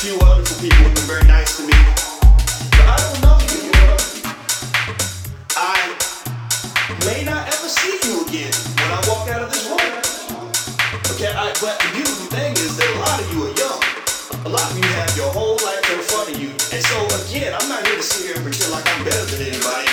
few wonderful people have been very nice to me. But I don't know you. I may not ever see you again when I walk out of this room. Okay, but the thing is that a lot of you are young. A lot of you have your whole life in front of you. And so, again, I'm not here to sit here and pretend like I'm better than anybody.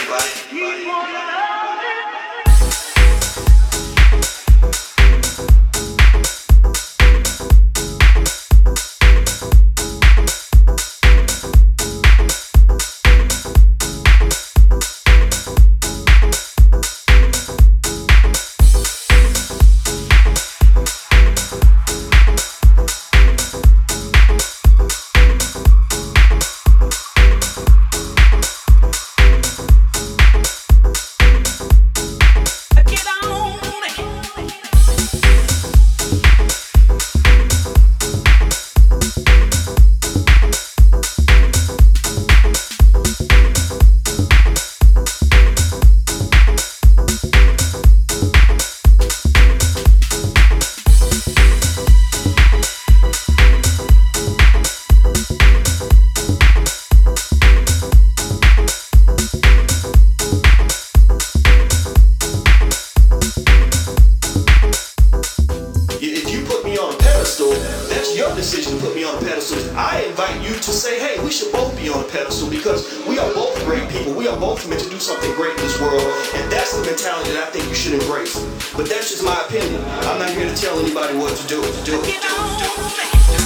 Decision to put me on a pedestal. I invite you to say, hey, we should both be on a pedestal because we are both great people. We are both meant to do something great in this world. And that's the mentality that I think you should embrace. But that's just my opinion. I'm not here to tell anybody what to do. To do, to do, to do.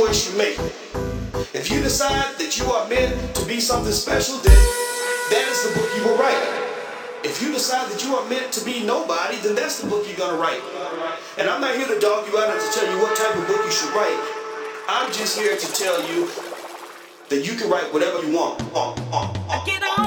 Choice you make. If you decide that you are meant to be something special, then that is the book you will write. If you decide that you are meant to be nobody, then that's the book you're going to write. And I'm not here to dog you out and to tell you what type of book you should write. I'm just here to tell you that you can write whatever you want. Uh, uh, uh.